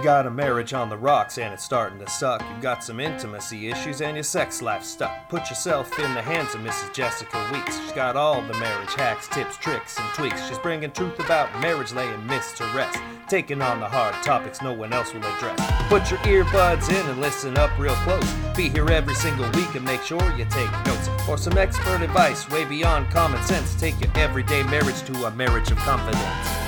You got a marriage on the rocks and it's starting to suck. You've got some intimacy issues and your sex life stuck. Put yourself in the hands of Mrs. Jessica Weeks. She's got all the marriage hacks, tips, tricks, and tweaks. She's bringing truth about marriage, laying myths to rest. Taking on the hard topics no one else will address. Put your earbuds in and listen up real close. Be here every single week and make sure you take notes. For some expert advice way beyond common sense, take your everyday marriage to a marriage of confidence.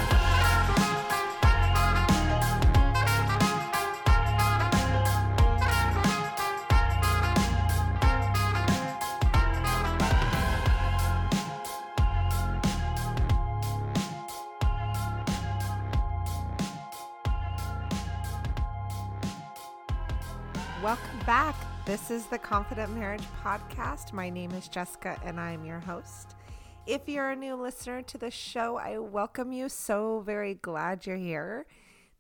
Is the Confident Marriage Podcast. My name is Jessica and I'm your host. If you're a new listener to the show, I welcome you. So very glad you're here.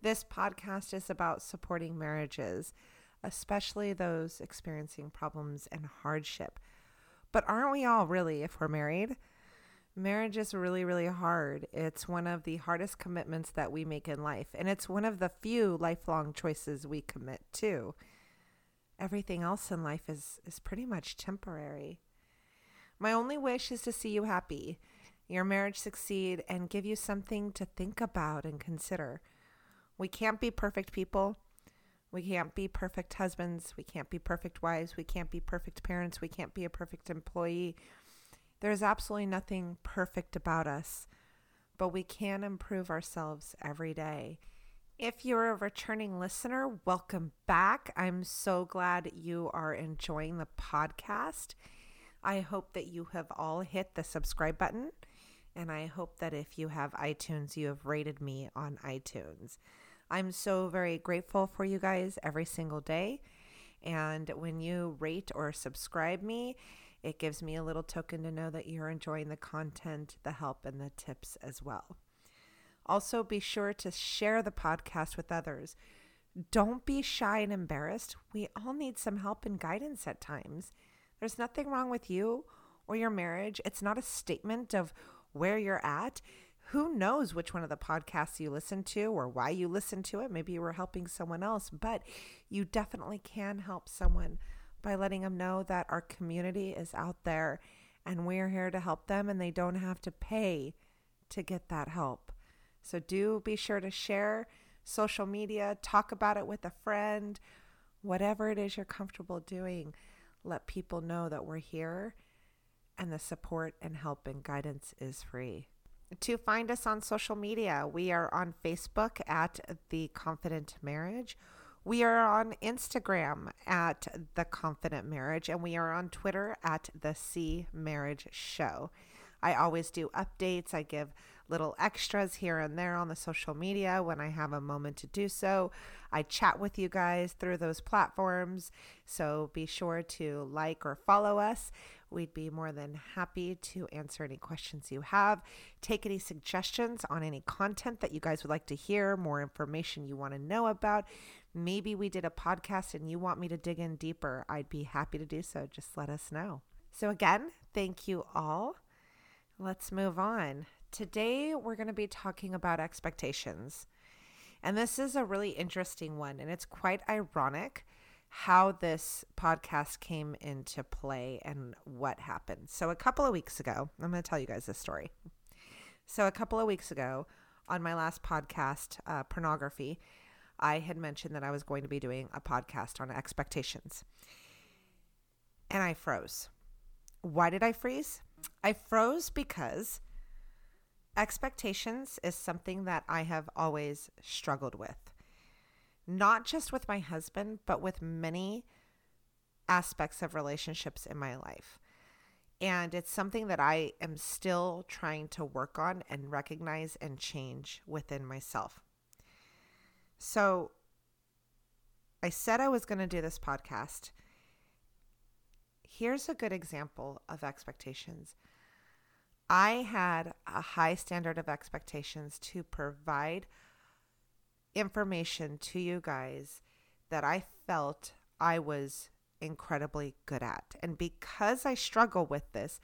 This podcast is about supporting marriages, especially those experiencing problems and hardship. But aren't we all really if we're married? Marriage is really, really hard. It's one of the hardest commitments that we make in life, and it's one of the few lifelong choices we commit to everything else in life is is pretty much temporary. My only wish is to see you happy, your marriage succeed and give you something to think about and consider. We can't be perfect people. We can't be perfect husbands, we can't be perfect wives, we can't be perfect parents, we can't be a perfect employee. There's absolutely nothing perfect about us, but we can improve ourselves every day. If you're a returning listener, welcome back. I'm so glad you are enjoying the podcast. I hope that you have all hit the subscribe button. And I hope that if you have iTunes, you have rated me on iTunes. I'm so very grateful for you guys every single day. And when you rate or subscribe me, it gives me a little token to know that you're enjoying the content, the help, and the tips as well. Also, be sure to share the podcast with others. Don't be shy and embarrassed. We all need some help and guidance at times. There's nothing wrong with you or your marriage. It's not a statement of where you're at. Who knows which one of the podcasts you listen to or why you listen to it? Maybe you were helping someone else, but you definitely can help someone by letting them know that our community is out there and we're here to help them and they don't have to pay to get that help. So do be sure to share social media, talk about it with a friend, whatever it is you're comfortable doing. Let people know that we're here and the support and help and guidance is free. To find us on social media, we are on Facebook at The Confident Marriage. We are on Instagram at The Confident Marriage, and we are on Twitter at The C Marriage Show. I always do updates. I give little extras here and there on the social media when I have a moment to do so. I chat with you guys through those platforms, so be sure to like or follow us. We'd be more than happy to answer any questions you have, take any suggestions on any content that you guys would like to hear, more information you want to know about. Maybe we did a podcast and you want me to dig in deeper. I'd be happy to do so. Just let us know. So, again, thank you all. Let's move on. Today, we're going to be talking about expectations. And this is a really interesting one. And it's quite ironic how this podcast came into play and what happened. So, a couple of weeks ago, I'm going to tell you guys this story. So, a couple of weeks ago, on my last podcast, uh, Pornography, I had mentioned that I was going to be doing a podcast on expectations. And I froze. Why did I freeze? I froze because expectations is something that I have always struggled with. Not just with my husband, but with many aspects of relationships in my life. And it's something that I am still trying to work on and recognize and change within myself. So I said I was going to do this podcast. Here's a good example of expectations. I had a high standard of expectations to provide information to you guys that I felt I was incredibly good at. And because I struggle with this,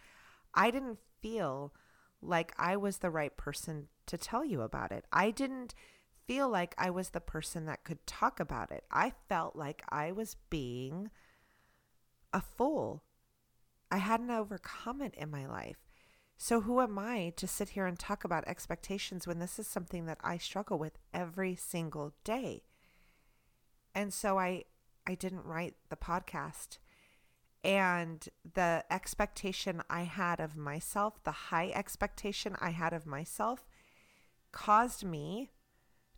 I didn't feel like I was the right person to tell you about it. I didn't feel like I was the person that could talk about it. I felt like I was being a fool. I hadn't overcome it in my life. So, who am I to sit here and talk about expectations when this is something that I struggle with every single day? And so I I didn't write the podcast. And the expectation I had of myself, the high expectation I had of myself, caused me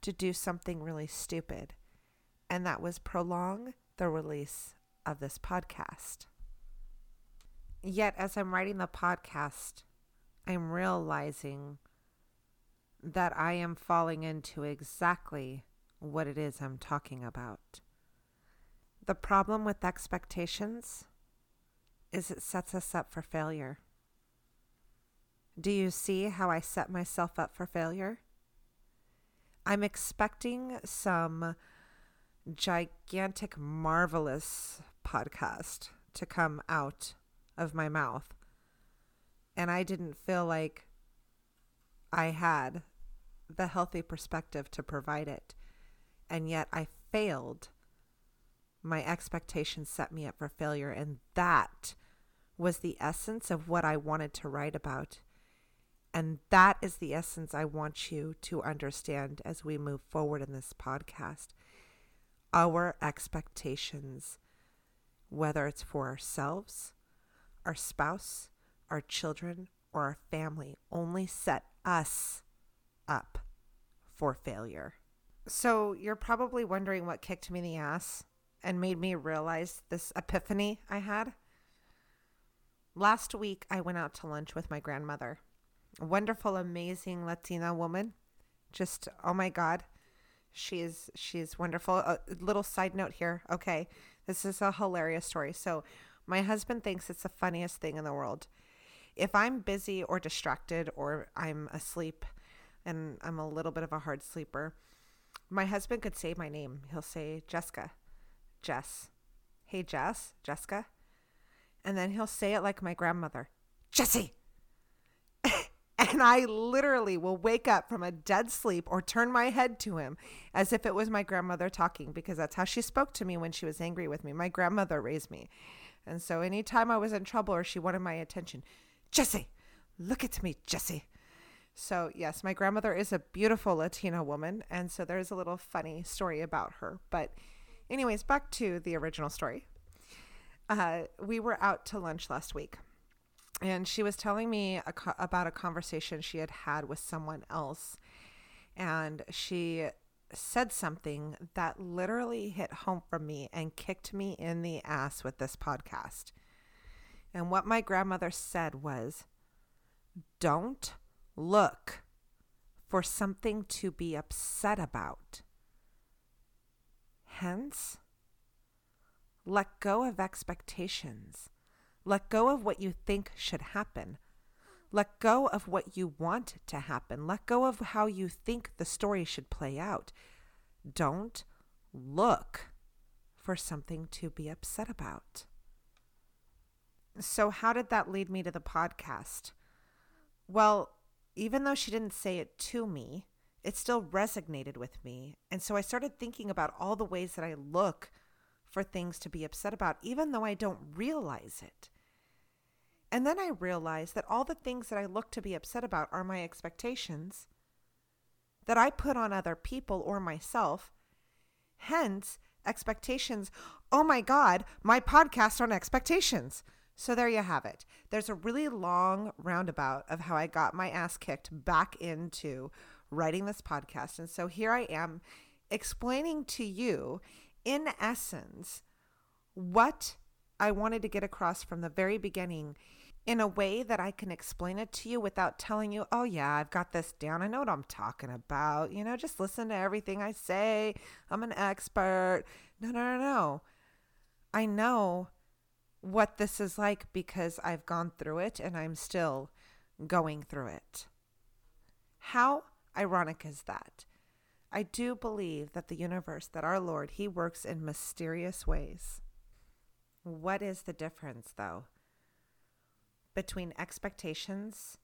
to do something really stupid. And that was prolong the release of this podcast. Yet, as I'm writing the podcast, I'm realizing that I am falling into exactly what it is I'm talking about. The problem with expectations is it sets us up for failure. Do you see how I set myself up for failure? I'm expecting some gigantic, marvelous podcast to come out of my mouth. And I didn't feel like I had the healthy perspective to provide it. And yet I failed. My expectations set me up for failure. And that was the essence of what I wanted to write about. And that is the essence I want you to understand as we move forward in this podcast. Our expectations, whether it's for ourselves, our spouse, our children, or our family, only set us up for failure. So you're probably wondering what kicked me in the ass and made me realize this epiphany I had. Last week, I went out to lunch with my grandmother a wonderful, amazing Latina woman. Just oh my god, she's she's wonderful. A little side note here. Okay, this is a hilarious story. So, my husband thinks it's the funniest thing in the world. If I'm busy or distracted or I'm asleep, and I'm a little bit of a hard sleeper, my husband could say my name. He'll say Jessica, Jess. Hey Jess, Jessica. And then he'll say it like my grandmother, Jessie. And I literally will wake up from a dead sleep or turn my head to him as if it was my grandmother talking because that's how she spoke to me when she was angry with me. My grandmother raised me. And so anytime I was in trouble or she wanted my attention, Jesse, look at me, Jesse. So, yes, my grandmother is a beautiful Latina woman. And so there's a little funny story about her. But, anyways, back to the original story. Uh, we were out to lunch last week and she was telling me a co- about a conversation she had had with someone else and she said something that literally hit home for me and kicked me in the ass with this podcast and what my grandmother said was don't look for something to be upset about hence let go of expectations let go of what you think should happen. Let go of what you want to happen. Let go of how you think the story should play out. Don't look for something to be upset about. So, how did that lead me to the podcast? Well, even though she didn't say it to me, it still resonated with me. And so I started thinking about all the ways that I look for things to be upset about, even though I don't realize it. And then I realized that all the things that I look to be upset about are my expectations that I put on other people or myself. Hence, expectations. Oh my God, my podcast on expectations. So there you have it. There's a really long roundabout of how I got my ass kicked back into writing this podcast. And so here I am explaining to you, in essence, what I wanted to get across from the very beginning in a way that I can explain it to you without telling you, oh, yeah, I've got this down. I know what I'm talking about. You know, just listen to everything I say. I'm an expert. No, no, no, no. I know what this is like because I've gone through it and I'm still going through it. How ironic is that? I do believe that the universe, that our Lord, He works in mysterious ways. What is the difference, though? between expectations,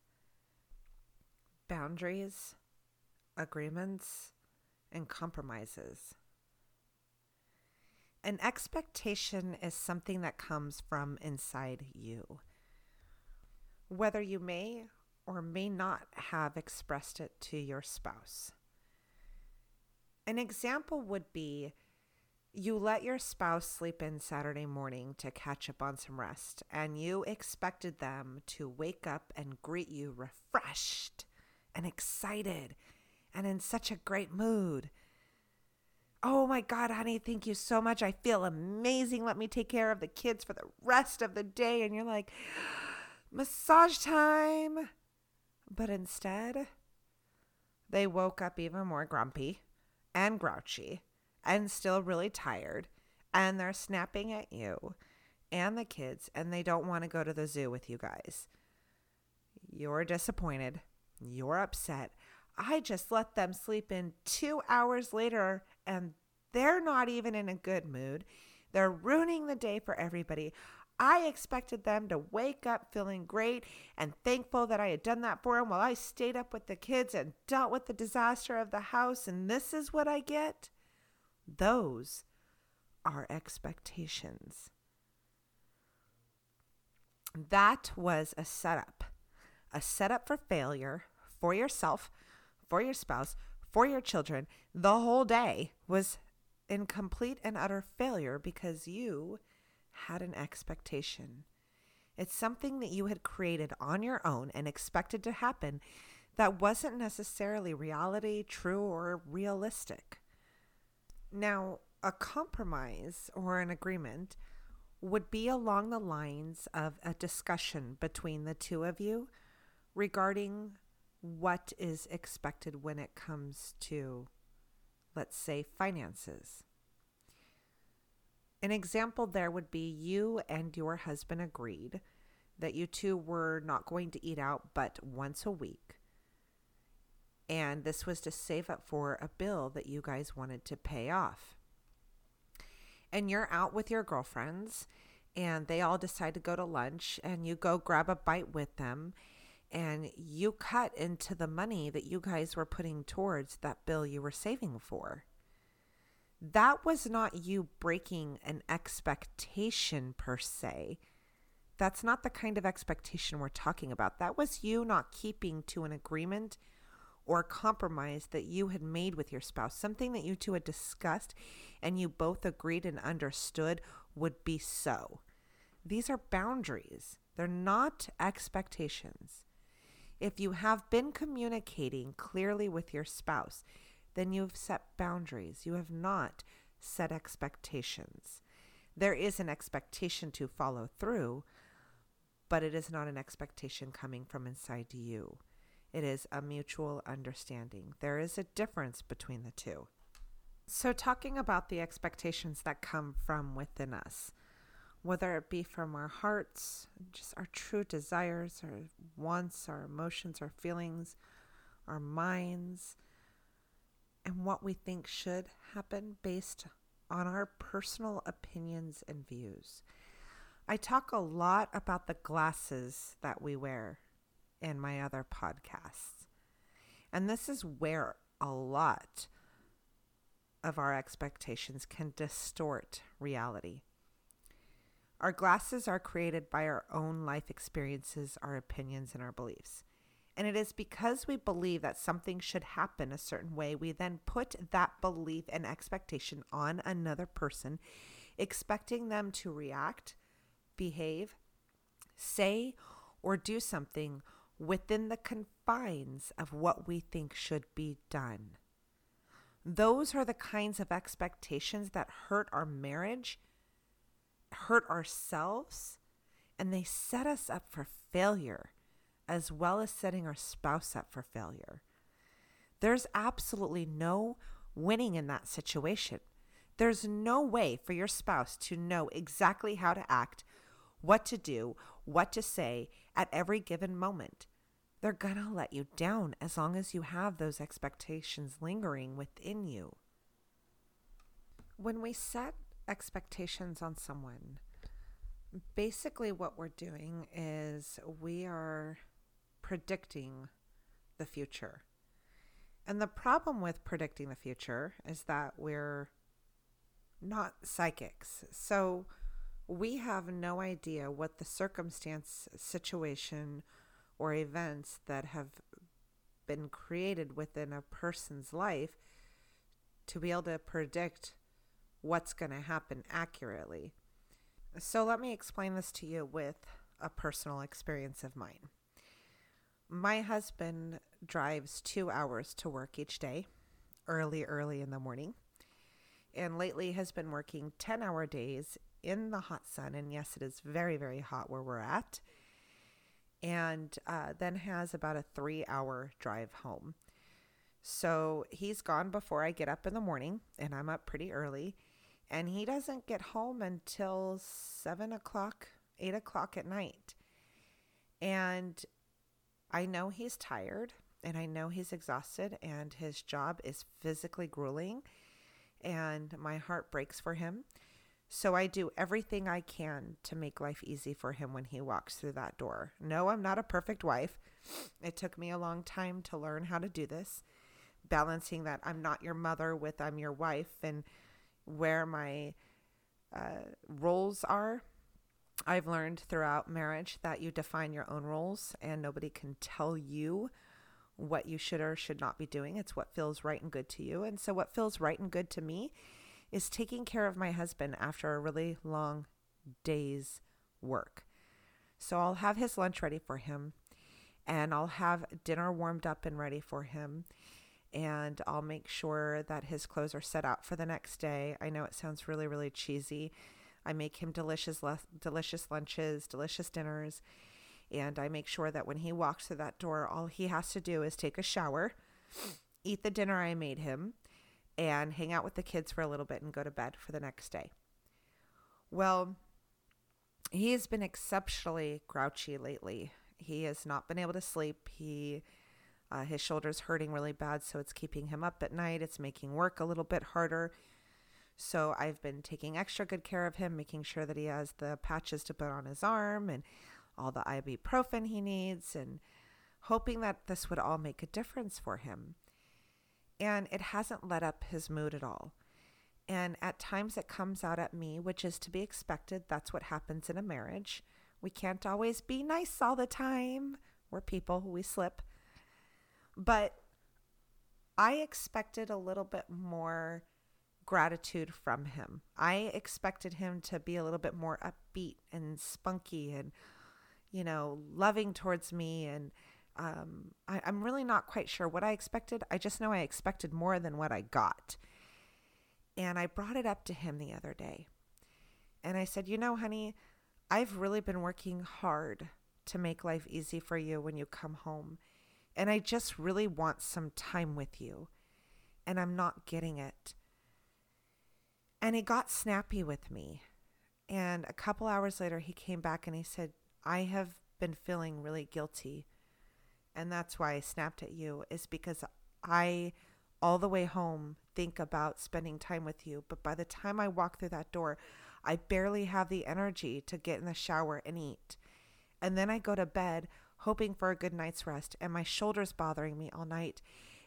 boundaries, agreements, and compromises. An expectation is something that comes from inside you. Whether you may or may not have expressed it to your spouse. An example would be you let your spouse sleep in Saturday morning to catch up on some rest, and you expected them to wake up and greet you refreshed and excited and in such a great mood. Oh my God, honey, thank you so much. I feel amazing. Let me take care of the kids for the rest of the day. And you're like, massage time. But instead, they woke up even more grumpy and grouchy and still really tired. And they're snapping at you and the kids, and they don't want to go to the zoo with you guys. You're disappointed. You're upset. I just let them sleep in two hours later and they're not even in a good mood. They're ruining the day for everybody. I expected them to wake up feeling great and thankful that I had done that for them while I stayed up with the kids and dealt with the disaster of the house. And this is what I get? Those are expectations. That was a setup, a setup for failure for yourself, for your spouse, for your children. The whole day was in complete and utter failure because you had an expectation. It's something that you had created on your own and expected to happen that wasn't necessarily reality, true, or realistic. Now, a compromise or an agreement would be along the lines of a discussion between the two of you regarding what is expected when it comes to, let's say, finances. An example there would be you and your husband agreed that you two were not going to eat out but once a week. And this was to save up for a bill that you guys wanted to pay off. And you're out with your girlfriends, and they all decide to go to lunch, and you go grab a bite with them and you cut into the money that you guys were putting towards that bill you were saving for. That was not you breaking an expectation per se. That's not the kind of expectation we're talking about. That was you not keeping to an agreement or compromise that you had made with your spouse, something that you two had discussed and you both agreed and understood would be so. These are boundaries, they're not expectations. If you have been communicating clearly with your spouse, then you've set boundaries. You have not set expectations. There is an expectation to follow through, but it is not an expectation coming from inside you. It is a mutual understanding. There is a difference between the two. So, talking about the expectations that come from within us, whether it be from our hearts, just our true desires, our wants, our emotions, our feelings, our minds, and what we think should happen based on our personal opinions and views. I talk a lot about the glasses that we wear in my other podcasts. And this is where a lot of our expectations can distort reality. Our glasses are created by our own life experiences, our opinions, and our beliefs. And it is because we believe that something should happen a certain way, we then put that belief and expectation on another person, expecting them to react, behave, say, or do something within the confines of what we think should be done. Those are the kinds of expectations that hurt our marriage hurt ourselves and they set us up for failure as well as setting our spouse up for failure. There's absolutely no winning in that situation. There's no way for your spouse to know exactly how to act, what to do, what to say at every given moment. They're going to let you down as long as you have those expectations lingering within you. When we set expectations on someone, basically what we're doing is we are predicting the future. And the problem with predicting the future is that we're not psychics. So we have no idea what the circumstance, situation, or events that have been created within a person's life to be able to predict what's going to happen accurately. So let me explain this to you with a personal experience of mine. My husband drives two hours to work each day, early, early in the morning, and lately has been working 10 hour days in the hot sun. And yes, it is very, very hot where we're at. And uh, then has about a three hour drive home. So he's gone before I get up in the morning, and I'm up pretty early. And he doesn't get home until seven o'clock, eight o'clock at night. And I know he's tired and I know he's exhausted and his job is physically grueling and my heart breaks for him. So I do everything I can to make life easy for him when he walks through that door. No, I'm not a perfect wife. It took me a long time to learn how to do this, balancing that I'm not your mother with I'm your wife and where my uh, roles are. I've learned throughout marriage that you define your own roles and nobody can tell you what you should or should not be doing. It's what feels right and good to you. And so, what feels right and good to me is taking care of my husband after a really long day's work. So, I'll have his lunch ready for him and I'll have dinner warmed up and ready for him. And I'll make sure that his clothes are set out for the next day. I know it sounds really, really cheesy. I make him delicious, delicious lunches, delicious dinners and I make sure that when he walks through that door, all he has to do is take a shower, eat the dinner I made him, and hang out with the kids for a little bit and go to bed for the next day. Well, he has been exceptionally grouchy lately. He has not been able to sleep. He uh, his shoulder's hurting really bad, so it's keeping him up at night. It's making work a little bit harder. So I've been taking extra good care of him, making sure that he has the patches to put on his arm and all the ibuprofen he needs and hoping that this would all make a difference for him. And it hasn't let up his mood at all. And at times it comes out at me, which is to be expected. That's what happens in a marriage. We can't always be nice all the time. We're people, we slip. But I expected a little bit more gratitude from him. I expected him to be a little bit more upbeat and spunky and you know, loving towards me. And um, I, I'm really not quite sure what I expected. I just know I expected more than what I got. And I brought it up to him the other day. And I said, You know, honey, I've really been working hard to make life easy for you when you come home. And I just really want some time with you. And I'm not getting it. And he got snappy with me. And a couple hours later, he came back and he said, I have been feeling really guilty. And that's why I snapped at you, is because I, all the way home, think about spending time with you. But by the time I walk through that door, I barely have the energy to get in the shower and eat. And then I go to bed hoping for a good night's rest, and my shoulder's bothering me all night,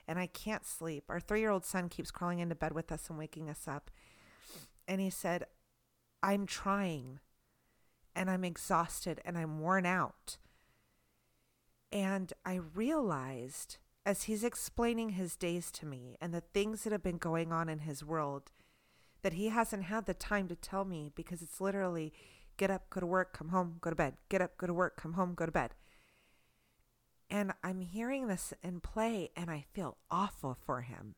and I can't sleep. Our three year old son keeps crawling into bed with us and waking us up. And he said, I'm trying and I'm exhausted and I'm worn out. And I realized as he's explaining his days to me and the things that have been going on in his world that he hasn't had the time to tell me because it's literally get up, go to work, come home, go to bed, get up, go to work, come home, go to bed. And I'm hearing this in play and I feel awful for him.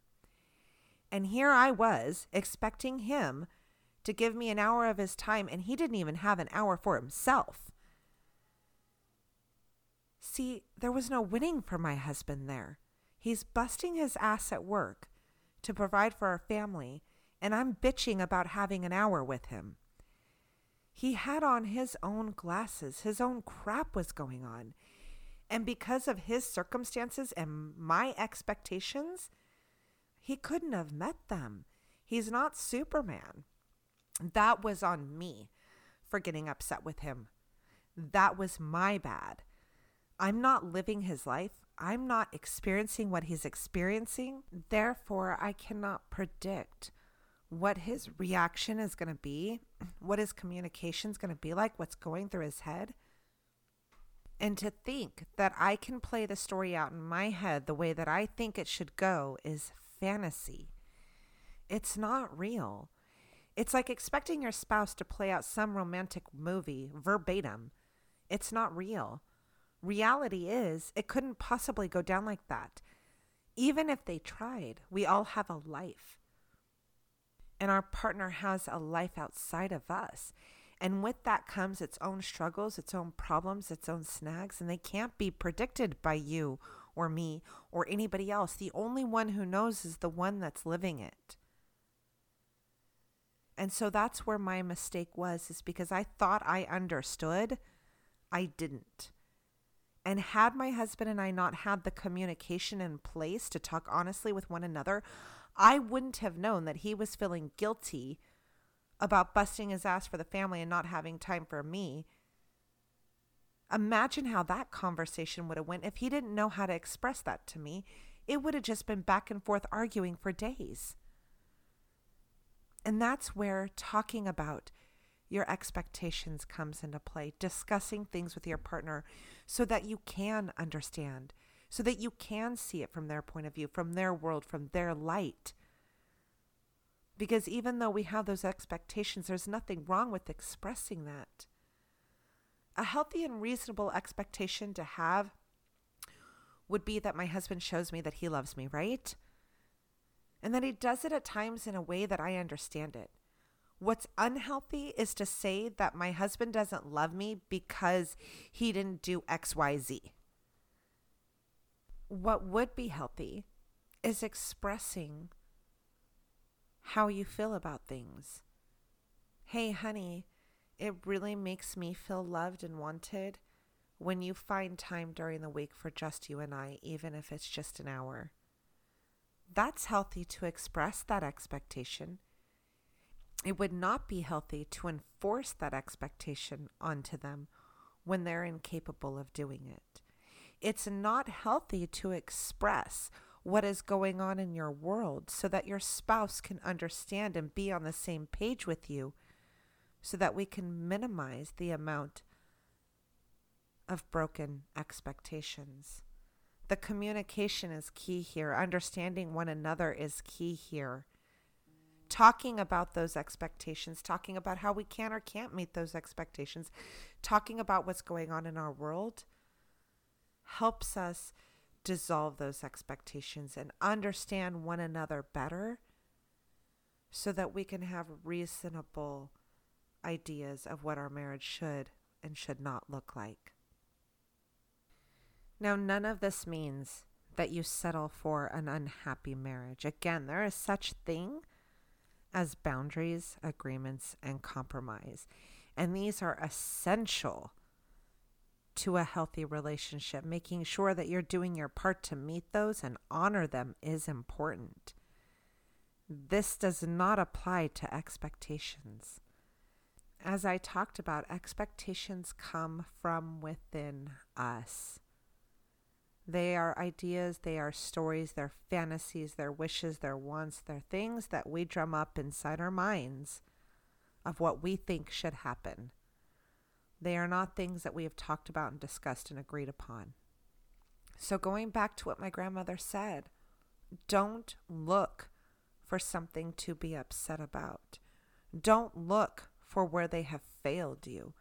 And here I was expecting him to give me an hour of his time, and he didn't even have an hour for himself. See, there was no winning for my husband there. He's busting his ass at work to provide for our family, and I'm bitching about having an hour with him. He had on his own glasses, his own crap was going on. And because of his circumstances and my expectations, he couldn't have met them. He's not Superman. That was on me for getting upset with him. That was my bad. I'm not living his life. I'm not experiencing what he's experiencing. Therefore, I cannot predict what his reaction is going to be, what his communication is going to be like, what's going through his head. And to think that I can play the story out in my head the way that I think it should go is fantasy. It's not real. It's like expecting your spouse to play out some romantic movie verbatim. It's not real. Reality is, it couldn't possibly go down like that. Even if they tried, we all have a life and our partner has a life outside of us. And with that comes its own struggles, its own problems, its own snags, and they can't be predicted by you or me or anybody else. The only one who knows is the one that's living it. And so that's where my mistake was, is because I thought I understood. I didn't. And had my husband and I not had the communication in place to talk honestly with one another, I wouldn't have known that he was feeling guilty about busting his ass for the family and not having time for me. Imagine how that conversation would have went if he didn't know how to express that to me. It would have just been back and forth arguing for days. And that's where talking about your expectations comes into play, discussing things with your partner so that you can understand so that you can see it from their point of view, from their world, from their light. Because even though we have those expectations, there's nothing wrong with expressing that. A healthy and reasonable expectation to have would be that my husband shows me that he loves me, right? And that he does it at times in a way that I understand it. What's unhealthy is to say that my husband doesn't love me because he didn't do XYZ what would be healthy is expressing how you feel about things. Hey, honey, it really makes me feel loved and wanted when you find time during the week for just you and I, even if it's just an hour. That's healthy to express that expectation. It would not be healthy to enforce that expectation onto them when they're incapable of doing it. It's not healthy to express what is going on in your world so that your spouse can understand and be on the same page with you so that we can minimize the amount of broken expectations. The communication is key here. Understanding one another is key here. Talking about those expectations, talking about how we can or can't meet those expectations, talking about what's going on in our world helps us dissolve those expectations and understand one another better so that we can have reasonable ideas of what our marriage should and should not look like. Now, none of this means that you settle for an unhappy marriage. Again, there is such thing as boundaries, agreements, and compromise. And these are essential to a healthy relationship. Making sure that you're doing your part to meet those and honor them is important. This does not apply to expectations. As I talked about, expectations come from within us. They are ideas, they are stories, they're fantasies, they're wishes, they're wants, they're things that we drum up inside our minds of what we think should happen. They are not things that we have talked about and discussed and agreed upon. So, going back to what my grandmother said, don't look for something to be upset about. Don't look for where they have failed you.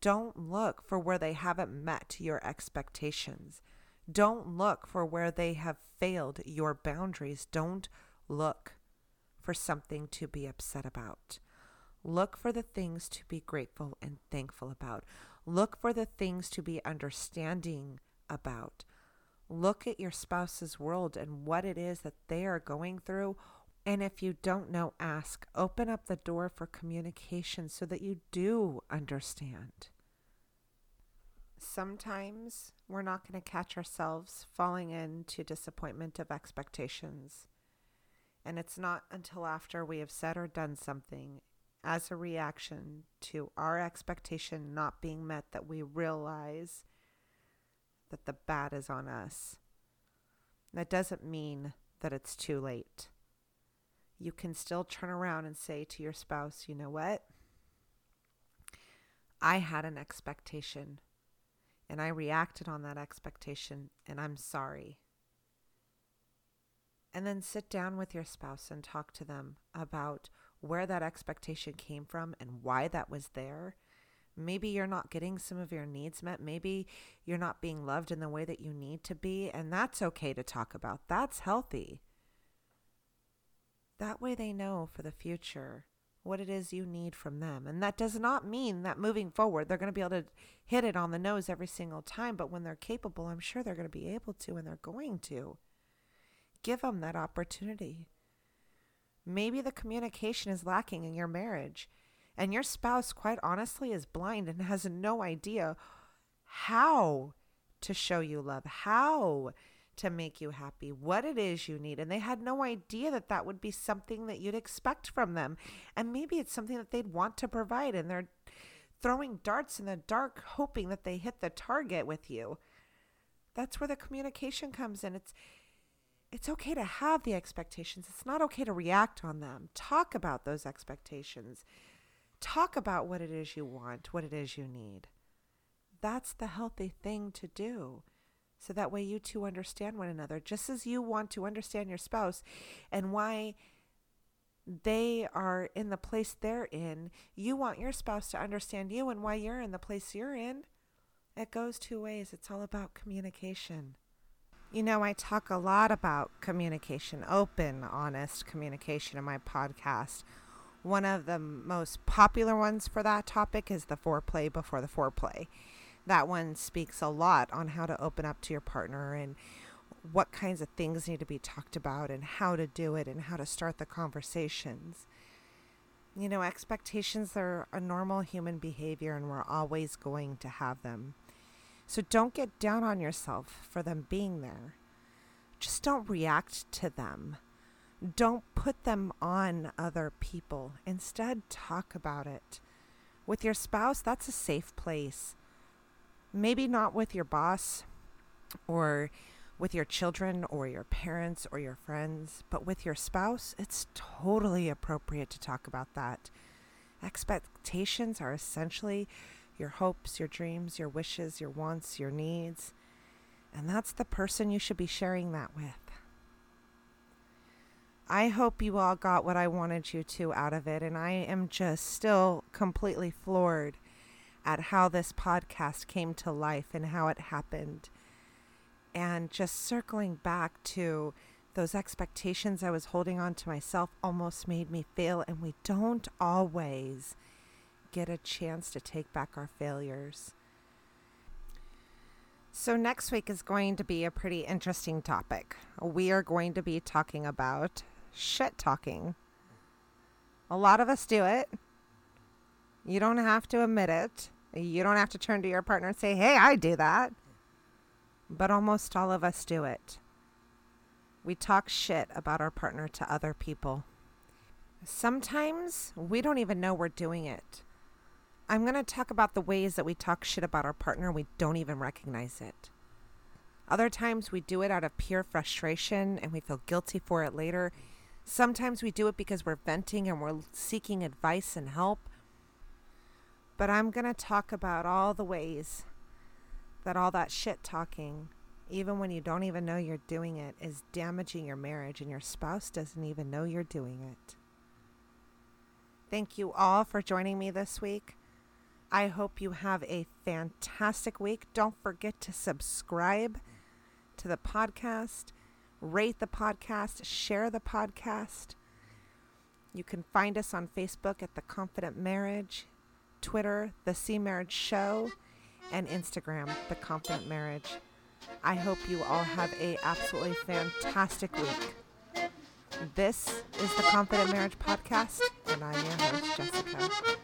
Don't look for where they haven't met your expectations. Don't look for where they have failed your boundaries. Don't look for something to be upset about. Look for the things to be grateful and thankful about. Look for the things to be understanding about. Look at your spouse's world and what it is that they are going through. And if you don't know, ask. Open up the door for communication so that you do understand. Sometimes we're not going to catch ourselves falling into disappointment of expectations. And it's not until after we have said or done something as a reaction to our expectation not being met that we realize that the bad is on us. That doesn't mean that it's too late. You can still turn around and say to your spouse, you know what? I had an expectation and I reacted on that expectation and I'm sorry. And then sit down with your spouse and talk to them about where that expectation came from and why that was there. Maybe you're not getting some of your needs met. Maybe you're not being loved in the way that you need to be. And that's okay to talk about. That's healthy. That way they know for the future what it is you need from them. And that does not mean that moving forward, they're going to be able to hit it on the nose every single time. But when they're capable, I'm sure they're going to be able to, and they're going to. Give them that opportunity. Maybe the communication is lacking in your marriage, and your spouse, quite honestly, is blind and has no idea how to show you love, how to make you happy, what it is you need. And they had no idea that that would be something that you'd expect from them. And maybe it's something that they'd want to provide, and they're throwing darts in the dark, hoping that they hit the target with you. That's where the communication comes in. It's it's okay to have the expectations. It's not okay to react on them. Talk about those expectations. Talk about what it is you want, what it is you need. That's the healthy thing to do. So that way you two understand one another, just as you want to understand your spouse and why they are in the place they're in. You want your spouse to understand you and why you're in the place you're in. It goes two ways. It's all about communication. You know, I talk a lot about communication, open, honest communication in my podcast. One of the most popular ones for that topic is the foreplay before the foreplay that one speaks a lot on how to open up to your partner and what kinds of things need to be talked about and how to do it and how to start the conversations. You know, expectations are a normal human behavior and we're always going to have them. So don't get down on yourself for them being there. Just don't react to them. Don't put them on other people. Instead, talk about it. With your spouse, that's a safe place maybe not with your boss or with your children or your parents or your friends, but with your spouse, it's totally appropriate to talk about that. Expectations are essentially your hopes, your dreams, your wishes, your wants, your needs. And that's the person you should be sharing that with. I hope you all got what I wanted you to out of it, and I am just still completely floored at how this podcast came to life and how it happened. And just circling back to those expectations I was holding on to myself almost made me fail. And we don't always get a chance to take back our failures. So, next week is going to be a pretty interesting topic. We are going to be talking about shit talking. A lot of us do it. You don't have to admit it. You don't have to turn to your partner and say, hey, I do that. But almost all of us do it. We talk shit about our partner to other people. Sometimes we don't even know we're doing it. I'm going to talk about the ways that we talk shit about our partner and we don't even recognize it. Other times we do it out of pure frustration and we feel guilty for it later. Sometimes we do it because we're venting and we're seeking advice and help. But I'm going to talk about all the ways that all that shit talking, even when you don't even know you're doing it, is damaging your marriage and your spouse doesn't even know you're doing it. Thank you all for joining me this week. I hope you have a fantastic week. Don't forget to subscribe to the podcast, rate the podcast, share the podcast. You can find us on Facebook at The Confident Marriage. Twitter, The C Marriage Show, and Instagram, The Confident Marriage. I hope you all have a absolutely fantastic week. This is the Confident Marriage Podcast, and I'm your host, Jessica.